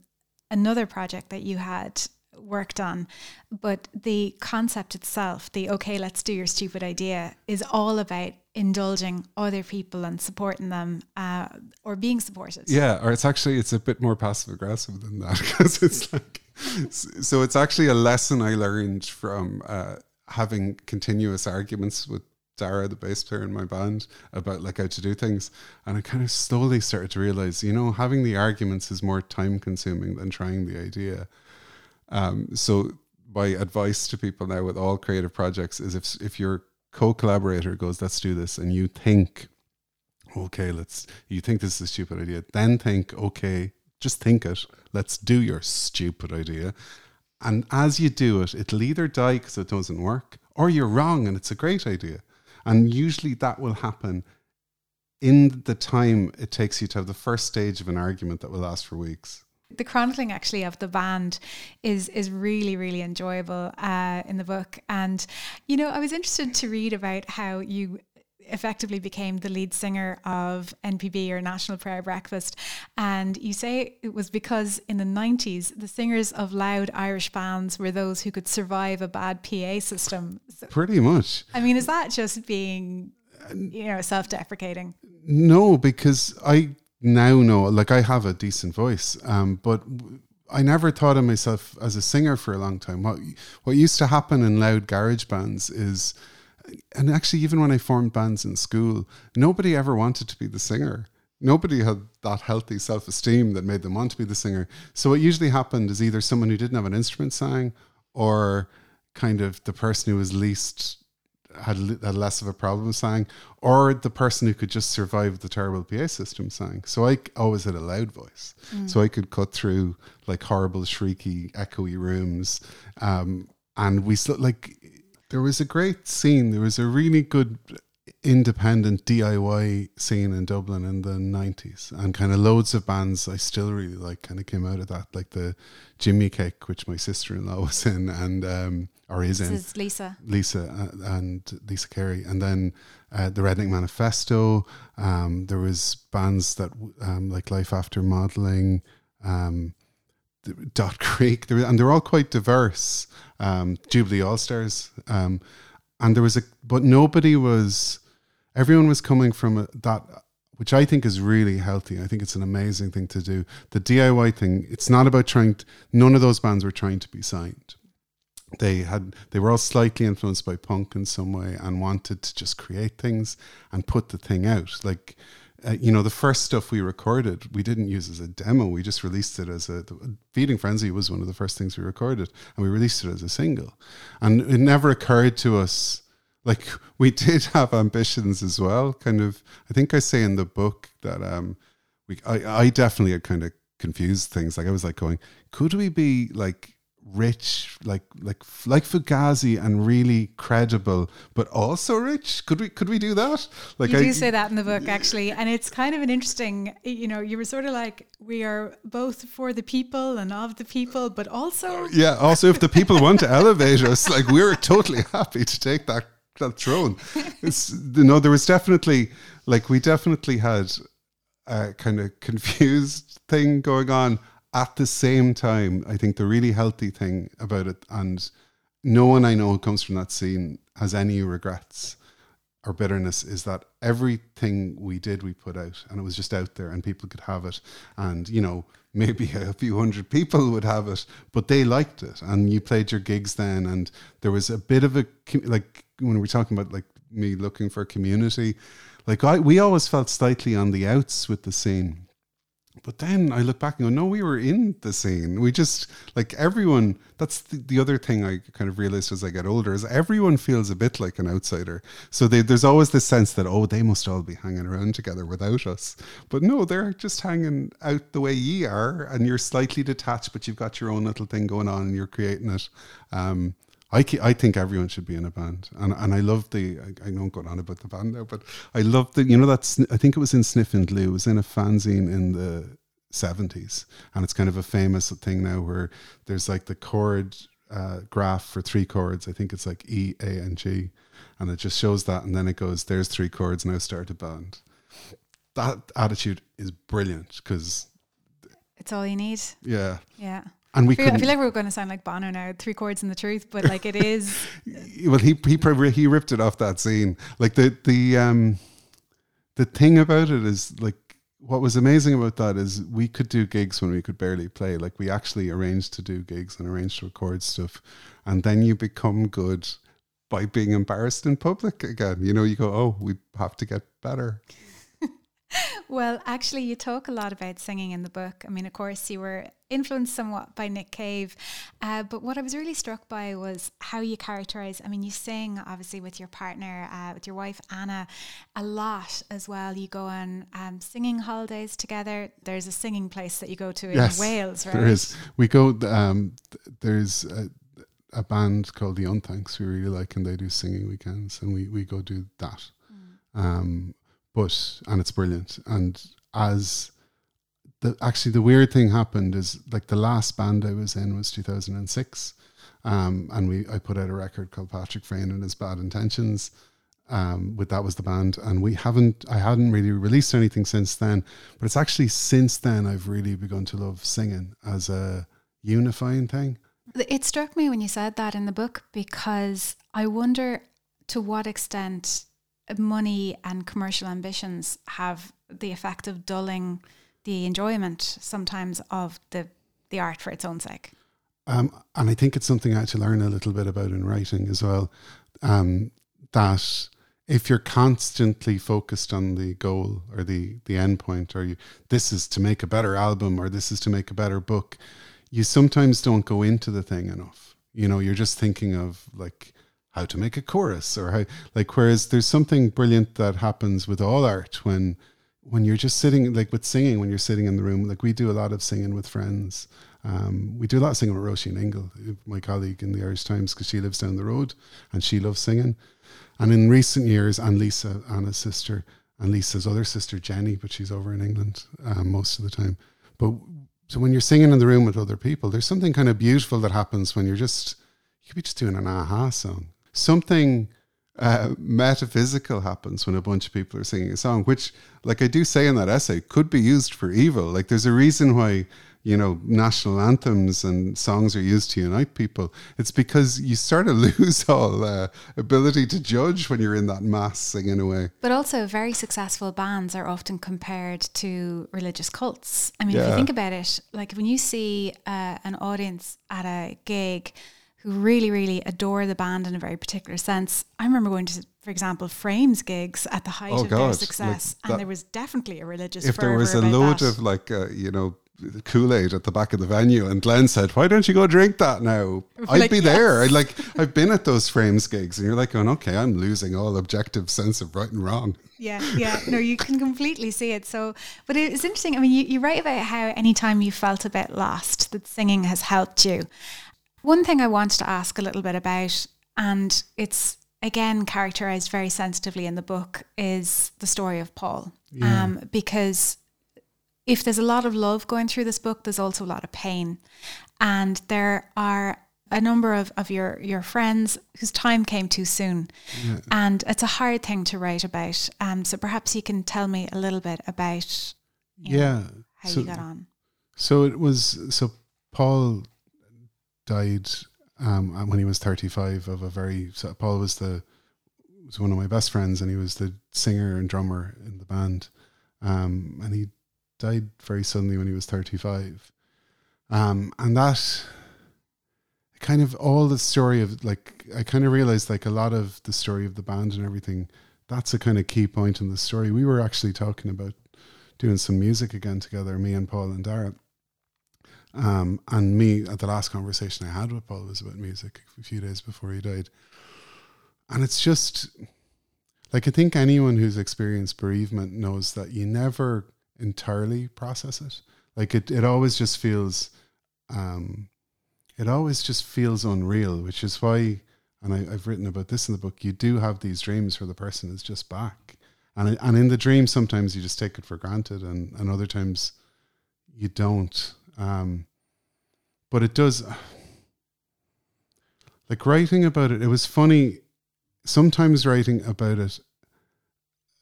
another project that you had worked on but the concept itself the okay let's do your stupid idea is all about indulging other people and supporting them uh, or being supported Yeah, or it's actually it's a bit more passive aggressive than that because it's like so it's actually a lesson I learned from uh, having continuous arguments with Dara, the bass player in my band, about like how to do things, and I kind of slowly started to realize, you know, having the arguments is more time consuming than trying the idea. Um, so my advice to people now with all creative projects is if if your co-collaborator goes, let's do this, and you think okay, let's, you think this is a stupid idea, then think, okay, just think it. Let's do your stupid idea. And as you do it, it'll either die because it doesn't work or you're wrong and it's a great idea. And usually that will happen in the time it takes you to have the first stage of an argument that will last for weeks. The chronicling actually of the band is is really really enjoyable uh, in the book. And you know i was interested to read about how you effectively became the lead singer of npb or national prayer breakfast. And you say it was because in the 90s the singers of loud irish bands were those who could survive a bad pa system. So, Pretty much. i mean is that just being you know self-deprecating? No, because I now know, like I have a decent voice, um, but I never thought of myself as a singer for a long time. What what used to happen in loud garage bands is, and actually even when I formed bands in school, nobody ever wanted to be the singer. Nobody had that healthy self esteem that made them want to be the singer. So what usually happened is either someone who didn't have an instrument sang, or kind of the person who was least had, had less of a problem sang, or the person who could just survive the terrible PA system sang. So I always had a loud voice, so I could cut through like horrible, shrieky, echoey rooms. Um, and we still like there was a great scene. There was a really good independent DIY scene in Dublin in the nineties, and kind of loads of bands I still really like kind of came out of that, like the Jimmy Cake, which my sister in law was in, and um, or is this in. is lisa Lisa uh, and Lisa Carey, and then uh, the Redneck Manifesto. Um, there was bands that um, like Life After Modeling, um, the- Dot Creek, there, and they're all quite diverse. Um, Jubilee All Stars, um, and there was a, but nobody was. Everyone was coming from a, that, which I think is really healthy. I think it's an amazing thing to do. The DIY thing. It's not about trying. To, none of those bands were trying to be signed they had they were all slightly influenced by punk in some way and wanted to just create things and put the thing out. Like uh, you know the first stuff we recorded we didn't use as a demo. We just released it as a feeding frenzy was one of the first things we recorded and we released it as a single. And it never occurred to us like we did have ambitions as well kind of. I think i say in the book that um we i, I definitely had kind of confused things. Like i was like going could we be like rich like like like Fugazi and really credible but also rich. Could we could we do that? Like you I, do say that in the book actually and it's kind of an interesting you know you were sort of like we are both for the people and of the people but also yeah also if the people want to elevate us like we're totally happy to take that that throne. It's you know there was definitely like we definitely had a kind of confused thing going on at the same time. I think the really healthy thing about it, and no one I know who comes from that scene has any regrets or bitterness, is that everything we did, we put out, and it was just out there, and people could have it, and you know. Maybe a few hundred people would have it, but they liked it, and you played your gigs then, and there was a bit of a like when we're talking about like me looking for a community, like I we always felt slightly on the outs with the scene. But then I look back and go, no, we were in the scene. We just like everyone. That's the, the other thing I kind of realized as I get older is everyone feels a bit like an outsider. So they, there's always this sense that oh, they must all be hanging around together without us. But no, they're just hanging out the way ye are, and you're slightly detached, but you've got your own little thing going on, and you're creating it. Um, I, I think everyone should be in a band, and and I love the I, I don't go on about the band now, but I love the you know that's I think it was in Sniffin' Glue, it was in a fanzine in the seventies, and it's kind of a famous thing now where there's like the chord uh, graph for three chords. I think it's like E, A, and G, and it just shows that, and then it goes there's three chords now start a band. That attitude is brilliant because It's all you need. yeah, Yeah. And we I feel, I feel like we're going to sound like Bono now, three chords in the truth, but like it is. well he he he ripped it off that scene. Like the the um the thing about it is like what was amazing about that is we could do gigs when we could barely play. Like we actually arranged to do gigs and arranged to record stuff. And then you become good by being embarrassed in public again. You know you go oh we have to get better Well, actually, you talk a lot about singing in the book. I mean, of course, you were influenced somewhat by Nick Cave, uh, but what I was really struck by was how you characterize. I mean, you sing obviously with your partner, uh, with your wife Anna, a lot as well. You go on um, singing holidays together. There's a singing place that you go to in Wales, right? There is. We go. Um, there's a, a band called the Unthanks we really like, and they do singing weekends, and we we go do that. Um, but and it's brilliant. And as the actually the weird thing happened is like the last band I was in was 2006, um, and we I put out a record called Patrick Freyne and His Bad Intentions. Um, with that was the band, and we haven't I hadn't really released anything since then. But it's actually since then I've really begun to love singing as a unifying thing. It struck me when you said that in the book because I wonder to what extent money and commercial ambitions have the effect of dulling the enjoyment sometimes of the the art for its own sake. Um, and I think it's something I had to learn a little bit about in writing as well. Um, that if you're constantly focused on the goal or the the end point, or you this is to make a better album or this is to make a better book, you sometimes don't go into the thing enough. You know, you're just thinking of like how to make a chorus or how like whereas there's something brilliant that happens with all art when when you're just sitting like with singing when you're sitting in the room like we do a lot of singing with friends. Um, we do a lot of singing with Roisin Ingle my colleague in the Irish Times because she lives down the road and she loves singing. And in recent years and Lisa Anna's sister and Lisa's other sister Jenny but she's over in England um, most of the time. But so when you're singing in the room with other people there's something kind of beautiful that happens when you're just you could be just doing an aha song something uh, metaphysical happens when a bunch of people are singing a song, which, like I do say in that essay, could be used for evil. Like there's a reason why, you know, national anthems and songs are used to unite people. It's because you sort of lose all uh, ability to judge when you're in that mass singing away. But also, very successful bands are often compared to religious cults. I mean, if you think about it, like when you see uh, an audience at a gig who really, really adore the band in a very particular sense, I remember going to, for example, Frames gigs at the height Oh, of their God, like success, that- and there was definitely a religious. if there was a load that. of like uh, you know Kool Aid at the back of the venue, and Glen said, "Why don't you go drink that now?" I'd like, be there. I'd like I've been at those frames gigs, and you're like, going, "Okay, I'm losing all objective sense of right and wrong." Yeah, yeah. No, you can completely see it. So, but it's interesting. I mean, you, you write about how anytime you felt a bit lost, that singing has helped you. One thing I wanted to ask a little bit about, and it's again characterized very sensitively in the book, is the story of Paul. Um, because if there's a lot of love going through this book, there's also a lot of pain. And there are a number of, of your, your friends whose time came too soon. And it's a hard thing to write about. Um, so perhaps you can tell me a little bit about you know, yeah. how so, you got on. So it was so Paul died um, when he was 35 of a very so Paul was the was one of my best friends and he was the singer and drummer in the band. Um, and he died very suddenly when he was 35 um, and that kind of all the story of like I kind of realized like a lot of the story of the band and everything that's a kind of key point in the story. We were actually talking about doing some music again together me and Paul and Dara um, and me, at the last conversation I had with Paul was about music a few days before he died. And it's just like I think anyone who's experienced bereavement knows that you never entirely process it. Like it, it always just feels, um, it always just feels unreal, which is why, and I, I've written about this in the book. You do have these dreams where the person is just back, and and in the dream sometimes you just take it for granted, and and other times you don't. Um, but it does, like writing about it, it was funny. Sometimes writing about it,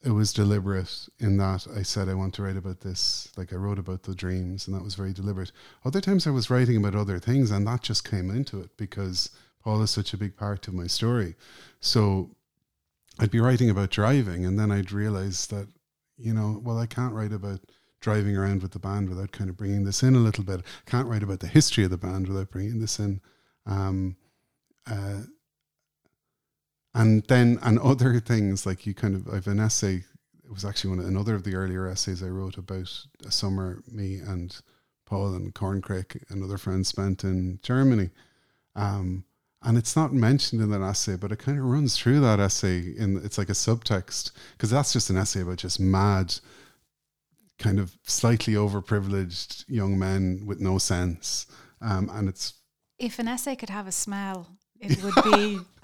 it was deliberate in that I said I want to write about this. Like I wrote about the dreams, and that was very deliberate. Other times I was writing about other things, and that just came into it because Paul is such a big part of my story. So I'd be writing about driving, and then I'd realize that, you know, well, I can't write about driving around with the band without kind of bringing this in a little bit. Can't write about the history of the band without bringing this in. Um, uh, and then and other things like you kind of I've an essay. It was actually one of, another of the earlier essays I wrote about a summer me and Paul and Corncrake and other friends spent in Germany. Um, and it's not mentioned in that essay, but it kind of runs through that essay. In it's like a subtext because that's just an essay about just mad kind of slightly overprivileged young men with no sense. Um, and it's If an essay could have a smell, it would be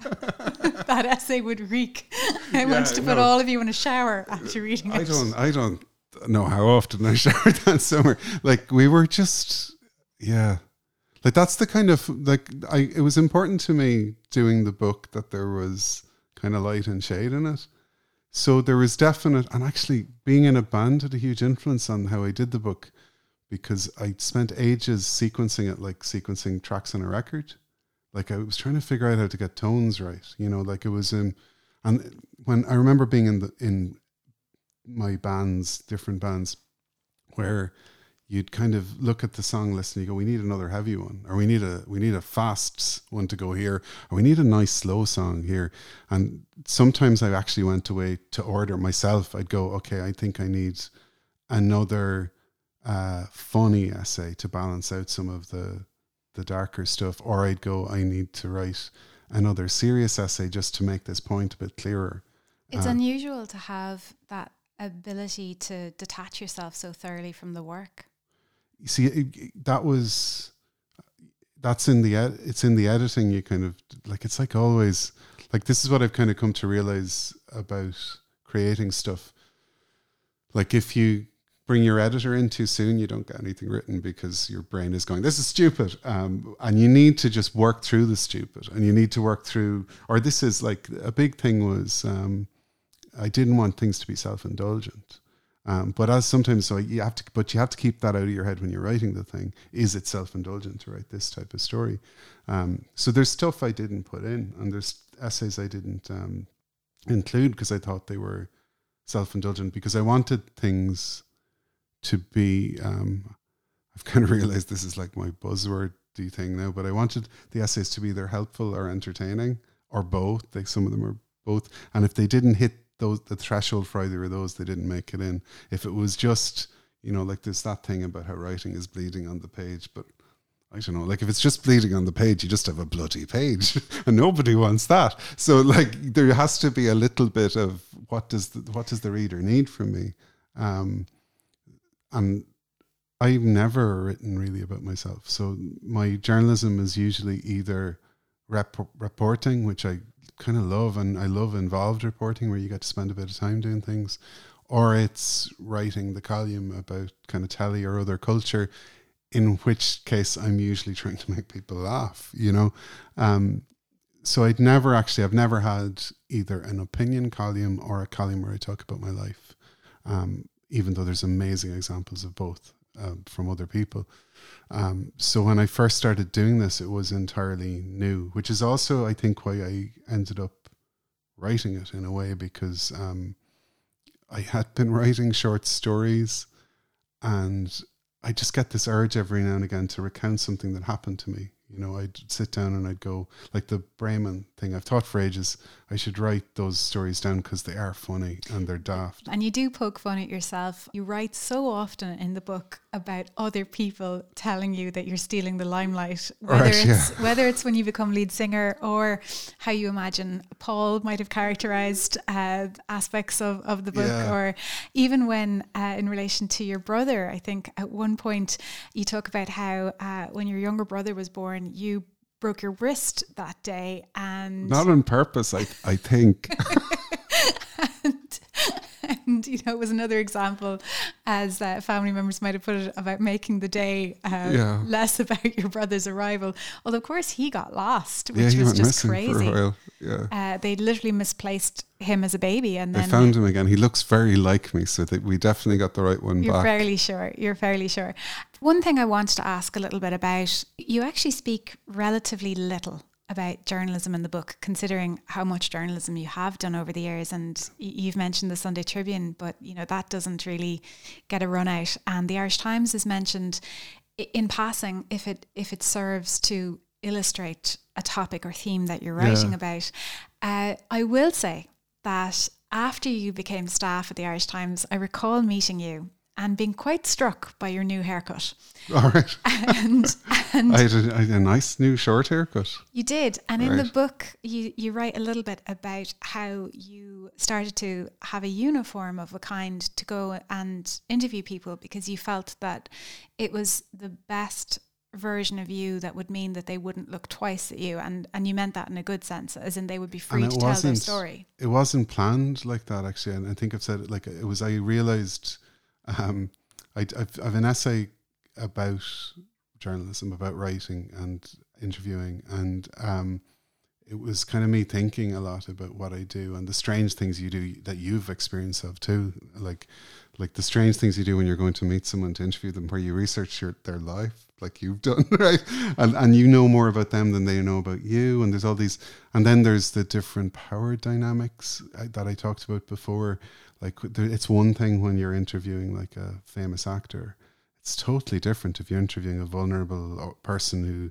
that essay would reek. I want to put no. all of you in a shower after reading I it. don't I don't know how often I showered that summer. Like we were just yeah. Like that's the kind of like I it was important to me doing the book that there was kind of light and shade in it. So there was definite and actually being in a band had a huge influence on how I did the book because I spent ages sequencing it like sequencing tracks on a record. Like I was trying to figure out how to get tones right, you know, like it was in and when I remember being in the in my bands, different bands, where you'd kind of look at the song list and you go, "We need another heavy one, or we need a we need a fast one to go here, or we need a nice slow song here." And sometimes I actually went away to order myself. I'd go, "Okay, I think I need another uh, funny essay to balance out some of the the darker stuff," or I'd go, "I need to write." Another serious essay just to make this point a bit clearer. It's Uh, unusual to have that ability to detach yourself so thoroughly from the work. You see it, that was that's in the ed- it's in the editing you kind of like it's like always like this is what i've kind of come to realize about creating stuff. Like if you bring your editor in too soon you don't get anything written because your brain is going this is stupid um, and you need to just work through the stupid and you need to work through or this is like a big thing was um, i didn't want things to be self-indulgent um, but as sometimes, so you have to, but you have to keep that out of your head when you're writing the thing. Is it self-indulgent to write this type of story? Um, so there's stuff I didn't put in, and there's essays I didn't um, include because I thought they were self-indulgent because I wanted things to be. Um, I've kind of realized this is like my buzzwordy thing now, but I wanted the essays to be either helpful or entertaining or both. Like some of them are both, and if they didn't hit those the threshold for either of those, they didn't make it in. If it was just you know like there's that thing about how writing is bleeding on the page, but I don't know. Like if it's just bleeding on the page, you just have a bloody page, and nobody wants that. So like there has to be a little bit of what does the, what does the reader need from me, um, and I've never written really about myself. So my journalism is usually either rep- reporting, which I kind of love, and I love involved reporting where you get to spend a bit of time doing things, or it's writing the column about kind of telly or other culture, in which case I'm usually trying to make people laugh, you know. Um, so I'd never actually, I've never had either an opinion column or a column where I talk about my life. Um, even though there's amazing examples of both um, from other people. Um, so when I first started doing this, it was entirely new, which is also, I think, why I ended up writing it in a way because um, I had been writing short stories and I just get this urge every now and again to recount something that happened to me. You know, I'd sit down and I'd go, like the Bremen thing, I've thought for ages, I should write those stories down because they are funny and they're daft. And you do poke fun at yourself. You write so often in the book about other people telling you that you're stealing the limelight, whether Right, it's yeah. whether it's when you become lead singer or how you imagine Paul might have characterized uh, aspects of, of the book, Yeah. or even when uh, in relation to your brother. I think at one point you talk about how uh, when your younger brother was born, you broke your wrist that day and Not on purpose, I, I think. and, and you know it was another example as uh, family members might have put it about making the day uh, Yeah. less about your brother's arrival although of course he got lost yeah, which he was just crazy for a while. Yeah. uh, they literally misplaced him as a baby and I then found him again. He looks very like me, so that we definitely got the right one You're back. fairly sure. You're fairly sure. One thing I wanted to ask a little bit about you actually speak relatively little about journalism in the book, considering how much journalism you have done over the years. And you've mentioned the Sunday Tribune, but you know that doesn't really get a run out. And the Irish Times is mentioned in passing if it if it serves to illustrate a topic or theme that you're writing Yeah. about. Uh, I will say that after you became staff at the Irish Times, I recall meeting you and being quite struck by your new haircut. All right. And and I had, a, I had a nice new short haircut. you did. And in the book you you write a little bit about how you started to have a uniform of a kind to go and interview people because you felt that it was the best version of you that would mean that they wouldn't look twice at you and and you meant that in a good sense as in they would be free to tell their story It wasn't planned like that, actually. And I think I've said it like it was, I realized um, I, I've an essay about journalism, about writing and interviewing. And um, it was kind of me thinking a lot about what I do and the strange things you do that you've experienced of too. Like, like the strange things you do when you're going to meet someone to interview them, where you research your, their life, like you've done, right? And and you know more about them than they know about you. And there's all these, and then there's the different power dynamics uh, that I talked about before. Like it's one thing when you're interviewing like a famous actor. It's totally different if you're interviewing a vulnerable person who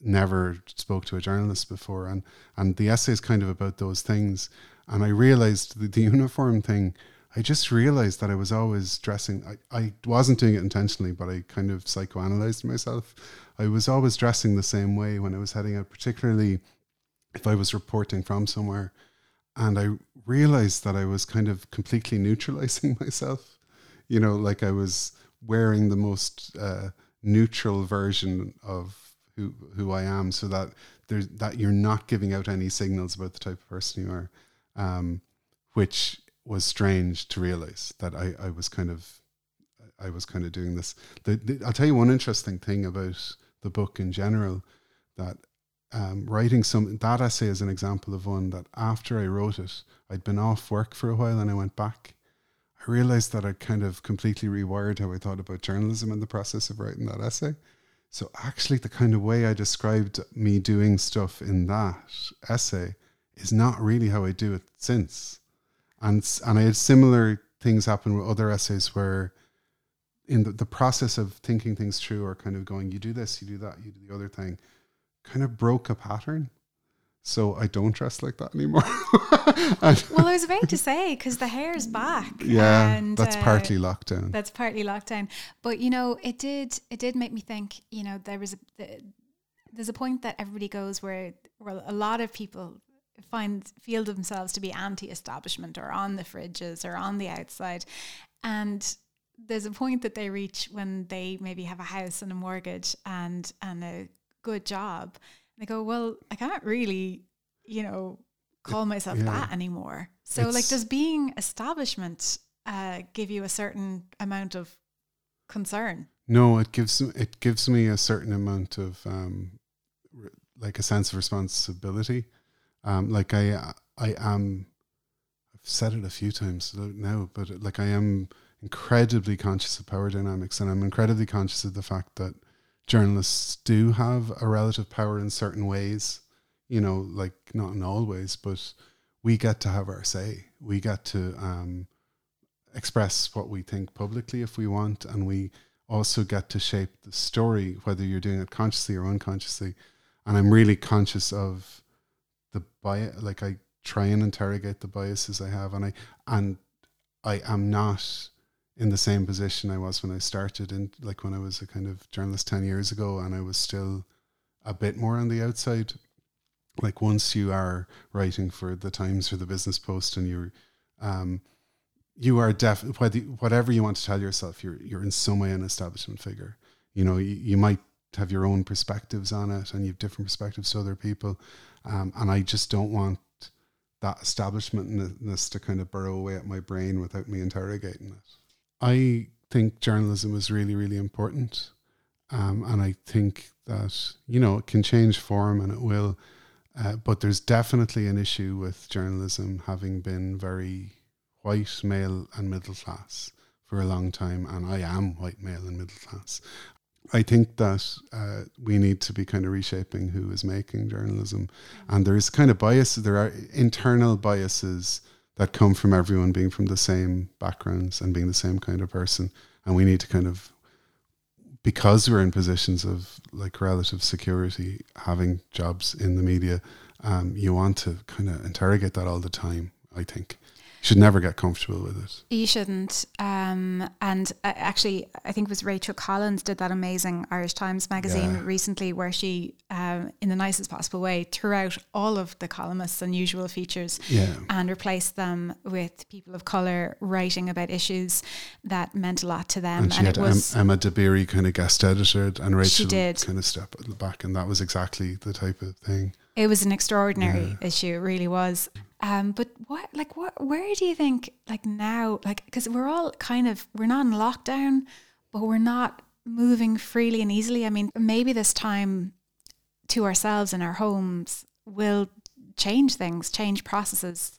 never spoke to a journalist before and and the essay is kind of about those things and i realized the uniform thing i just realized that i was always dressing I, I wasn't doing it intentionally but i kind of psychoanalyzed myself. I was always dressing the same way when i was heading out particularly if i was reporting from somewhere. And i realized that i was kind of completely neutralizing myself. You know like i was wearing the most uh, neutral version of who who I am, so that there's that you're not giving out any signals about the type of person you are, um, which was strange to realize that I, I was kind of I was kind of doing this. The, the, I'll tell you one interesting thing about the book in general that um, writing some that essay is an example of one that after I wrote it, I'd been off work for a while and I went back. I realized that I kind of completely rewired how I thought about journalism in the process of writing that essay. So actually, the kind of way I described me doing stuff in that essay is not really how I do it since. And and I had similar things happen with other essays where, in the, the process of thinking things through or kind of going, you do this, you do that, you do the other thing, kind of broke a pattern. So I don't dress like that anymore. Well i was about to say because the hair's back yeah, and, that's uh, partly lockdown. That's partly lockdown. But you know, it did it did make me think. You know, there was a the, there's a point that everybody goes where where a lot of people find feel themselves to be anti-establishment or on the fridges or on the outside, and there's a point that they reach when they maybe have a house and a mortgage and and a good job. They go, well, I can't really, you know, call myself yeah. that anymore. So, like, does being establishment uh, give you a certain amount of concern? No, it gives it gives me a certain amount of um, re- like a sense of responsibility. Um, like I I am, I've said it a few times now, but like I am incredibly conscious of power dynamics, and I'm incredibly conscious of the fact that journalists do have a relative power in certain ways. You know, like not in all ways, but we get to have our say. We get to um, express what we think publicly if we want, and we also get to shape the story, whether you're doing it consciously or unconsciously. And I'm really conscious of the bias. Like I try and interrogate the biases I have, and I and I am not in the same position I was when I started, and like when I was a kind of journalist ten years ago, and I was still a bit more on the outside. Like once you are writing for the Times or the Business Post, and you're um, you are def whatever you want to tell yourself, you're you're in some way an establishment figure. You know, you, you might have your own perspectives on it, and you have different perspectives to other people. Um, and I just don't want that establishmentness to kind of burrow away at my brain without me interrogating it. I think journalism is really, really important. Um, and I think that, you know, it can change form and it will. Uh, but there's definitely an issue with journalism having been very white, male, and middle class for a long time. And I am white, male, and middle class. I think that uh, we need to be kind of reshaping who is making journalism. And there's kind of biases, there are internal biases that come from everyone being from the same backgrounds and being the same kind of person. And we need to kind of, because we're in positions of like relative security, having jobs in the media, um, you want to kind of interrogate that all the time, I think should never get comfortable with it. You shouldn't. Um, and uh, actually, I think it was Rachel Collins did that amazing Irish Times magazine Yeah. recently, where she, um, in the nicest possible way, threw out all of the columnists' unusual features Yeah. and replaced them with people of color writing about issues that meant a lot to them. And she and had it was em- Emma Dabiri kind of guest edited, and Rachel did. kind of step at the back, and that was exactly the type of thing. It was an extraordinary issue. It really was. Um, but what, like, what, where do you think, like now, like, because we're all kind of, we're not in lockdown, but we're not moving freely and easily. I mean, maybe this time to ourselves in our homes will change things, change processes.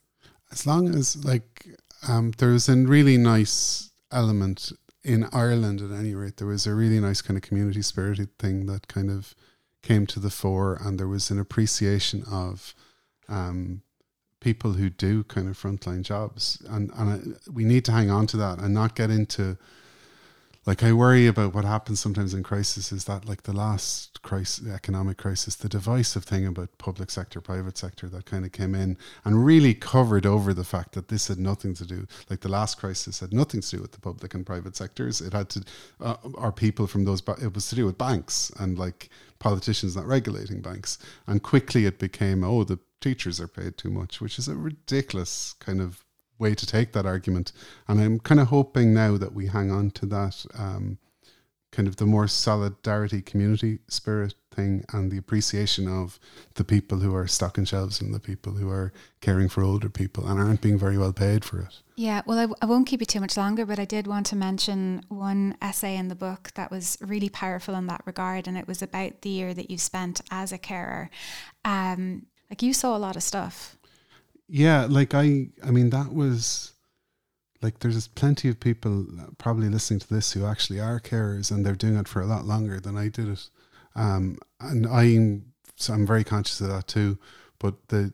As long as like um, there was a really nice element in Ireland, at any rate, there was a really nice kind of community spirited thing that kind of came to the fore, and there was an appreciation of um, people who do kind of frontline jobs, and and I, we need to hang on to that and not get into like I worry about what happens sometimes in crisis is that like the last crisis, economic crisis, the divisive thing about public sector, private sector that kind of came in and really covered over the fact that this had nothing to do, like the last crisis had nothing to do with the public and private sectors. It had to, uh, our people from those, it was to do with banks and like politicians not regulating banks. And quickly it became, oh, the teachers are paid too much, which is a ridiculous kind of way to take that argument. And I'm kind of hoping now that we hang on to that um, kind of the more solidarity community spirit thing and the appreciation of the people who are stocking shelves and the people who are caring for older people and aren't being very well paid for it. Yeah, well, I, w- I won't keep you too much longer, but I did want to mention one essay in the book that was really powerful in that regard, and it was about the year that you spent as a carer. Um, like you saw a lot of stuff. Yeah, like I, I mean, that was like there's plenty of people probably listening to this who actually are carers and they're doing it for a lot longer than I did it. Um, and I'm, so I'm very conscious of that too. But the,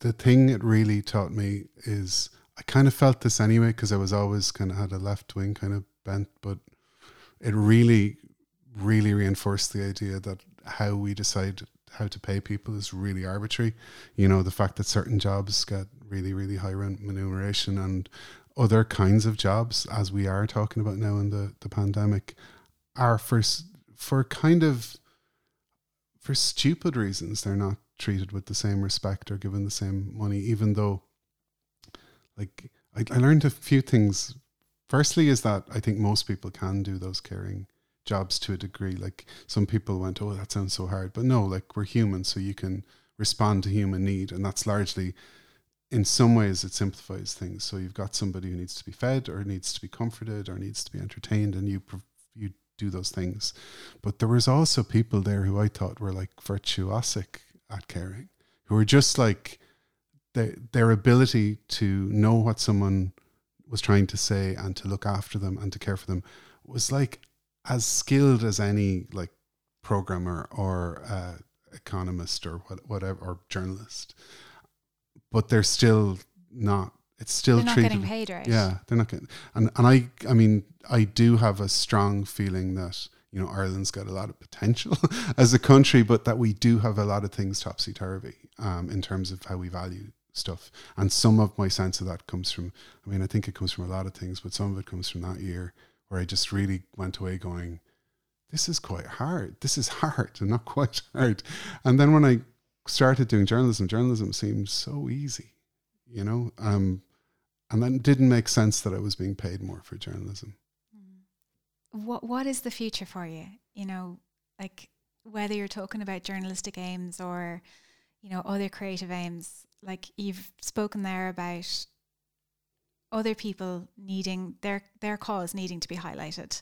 the thing it really taught me is I kind of felt this anyway because I was always kind of had a left wing kind of bent, but it really, really reinforced the idea that how we decide how to pay people is really arbitrary. You know, the fact that certain jobs get really, really high remuneration and other kinds of jobs, as we are talking about now in the, the pandemic, are for for kind of for stupid reasons. They're not treated with the same respect or given the same money, even though, like, I, I learned a few things. Firstly, is that I think most people can do those caring jobs to a degree. Like some people went, "Oh, that sounds so hard," but no, like we're human, so you can respond to human need, and that's largely, in some ways, it simplifies things. So you've got somebody who needs to be fed, or needs to be comforted, or needs to be entertained, and you you do those things. But there was also people there who I thought were like virtuosic at caring, who were just like their their ability to know what someone was trying to say and to look after them and to care for them was like as skilled as any like programmer or uh, economist or what, whatever or journalist. But they're still not it's still They're not getting paid right. yeah they're not getting and and i i mean i do have a strong feeling that you know ireland's got a lot of potential as a country but that we do have a lot of things topsy-turvy um, in terms of how we value stuff. And some of my sense of that comes from i mean i think it comes from a lot of things but some of it comes from that year where i just really went away going this is quite hard this is hard and not quite hard and then when i started doing journalism journalism seemed so easy you know um and then didn't make sense that i was being paid more for journalism What What is the future for you? You know, like whether you're talking about journalistic aims or, you know, other creative aims. Like you've spoken there about other people needing their their cause needing to be highlighted.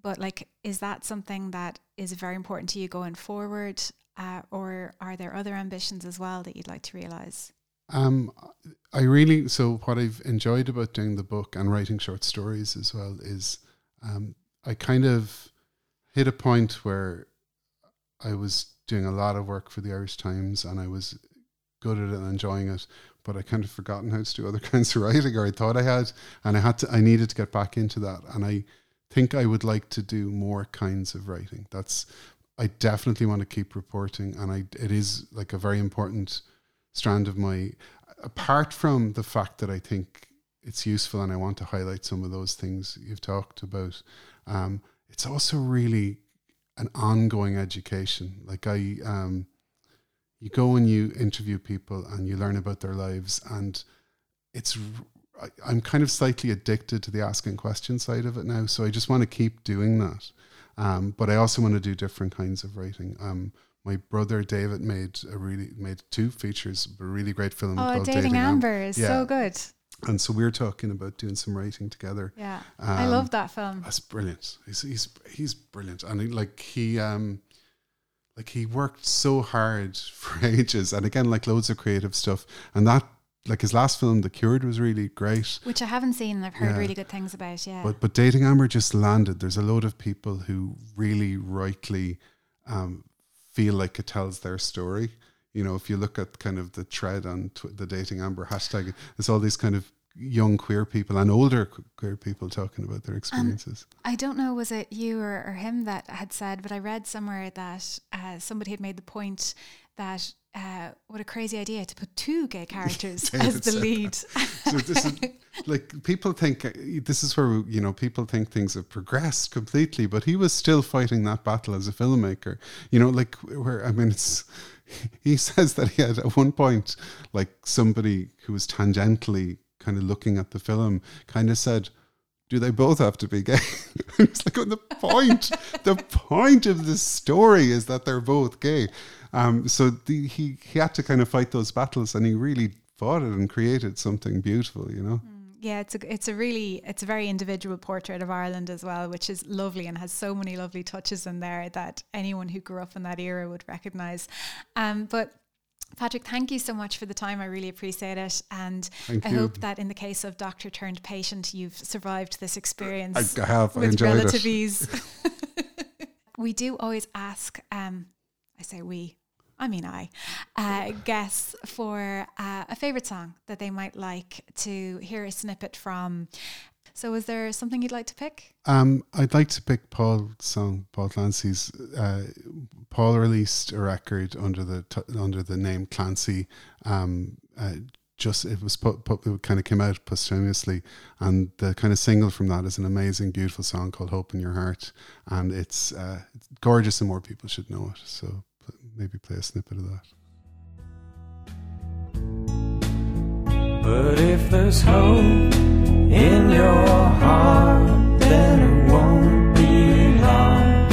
But like, is that something that is very important to you going forward, uh, or are there other ambitions as well that you'd like to realize? Um, I really so what I've enjoyed about doing the book and writing short stories as well is um, I kind of hit a point where I was doing a lot of work for the Irish Times and I was good at it and enjoying it, but I kind of forgotten how to do other kinds of writing, or I thought I had, and I had to. I needed to get back into that, and I think I would like to do more kinds of writing. That's I definitely want to keep reporting, and I it is like a very important strand of my. Apart from the fact that I think it's useful, and I want to highlight some of those things you've talked about, um, it's also really an ongoing education. Like I, um, you go and you interview people and you learn about their lives, and it's. I'm kind of slightly addicted to the asking question side of it now, so I just want to keep doing that. Um, but I also want to do different kinds of writing. Um, my brother David made a really made two features, a really great film Oh, called dating, Amber. Amber is Yeah. so good. and so we we're talking about doing some writing together. Yeah, I Um, love that film. That's brilliant. He's he's he's brilliant, and he, like he um like he worked so hard for ages, and again like loads of creative stuff, and that like his last film, The Cured, was really great. Which I haven't seen and I've heard Yeah. really good things about. Yeah. But but dating Amber just landed. There's a load of people who really rightly um, feel like it tells their story. You know, if you look at kind of the thread on tw- the dating Amber hashtag, there's all these kind of young queer people and older queer people talking about their experiences. I don't know, was it you or, or him that had said, but I read somewhere that uh, somebody had made the point that uh, what a crazy idea to put two gay characters as the lead. so this is like people think this is where you know people think things have progressed completely but he was still fighting that battle as a filmmaker you know like where i mean it's he says that he had at one point like somebody who was tangentially kind of looking at the film kind of said do they both have to be gay? it's like the point. the point of this story is that they're both gay. Um, so the, he he had to kind of fight those battles, and he really fought it and created something beautiful. You know. yeah, it's a it's a really it's a very individual portrait of Ireland as well, which is lovely and has so many lovely touches in there that anyone who grew up in that era would recognise. Um, but Patrick, thank you so much for the time. I really appreciate it, and Thank I you. hope that in the case of doctor turned patient, you've survived this experience. I, have. I with relative it. ease. we do always ask, um, I say we, I mean I, uh, guests for uh, a favourite song that they might like to hear a snippet from. So, is there something you'd like to pick? Um, I'd like to pick Paul's song, Paul Clancy's. Uh, Paul released a record under the t- under the name Clancy. Um, uh, just it was put, put it kind of came out posthumously, and the kind of single from that is an amazing, beautiful song called "Hope in Your Heart," and it's, uh, it's gorgeous, and more people should know it. So maybe play a snippet of that. But if there's hope in your heart, then it won't be long.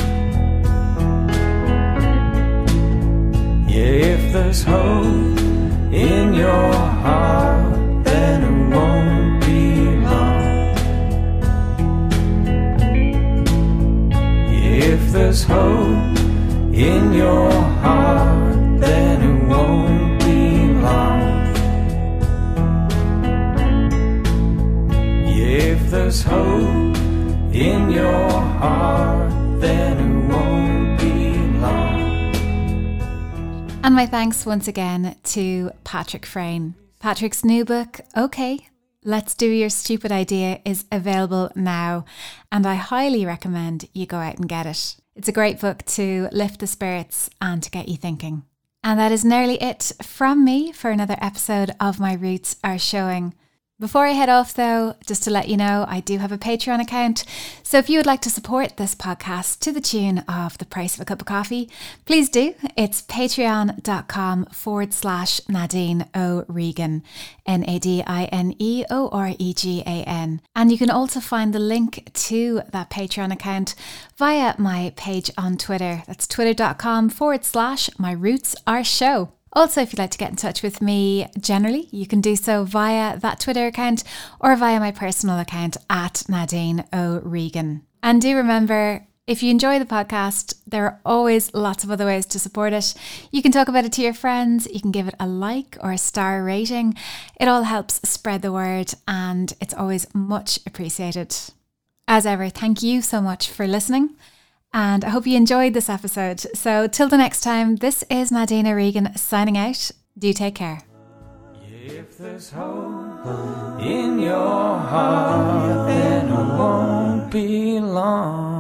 Yeah, if there's hope in your heart, then it won't be long. Yeah, if there's hope in your heart, there's hope in your heart, then it won't be long. And my thanks once again to Patrick Freyne. Patrick's new book, OK, Let's Do Your Stupid Idea, is available now, and I highly recommend you go out and get it. It's a great book to lift the spirits and to get you thinking. And that is nearly it from me for another episode of My Roots Are Showing. Before I head off, though, just to let you know, I do have a Patreon account. So if you would like to support this podcast to the tune of the price of a cup of coffee, please do. It's patreon.com forward slash Nadine O'Regan, N A D I N E O R E G A N. And you can also find the link to that Patreon account via my page on Twitter. That's twitter.com forward slash My Roots Are Show. Also, if you'd like to get in touch with me generally, you can do so via that Twitter account or via my personal account at Nadine O'Regan. And do remember, if you enjoy the podcast, there are always lots of other ways to support it. You can talk about it to your friends, you can give it a like or a star rating. It all helps spread the word and it's always much appreciated. As ever, thank you so much for listening. And I hope you enjoyed this episode. So, till the next time, this is Nadine O'Regan signing out. Do take care. If there's hope in your heart, then it won't be long.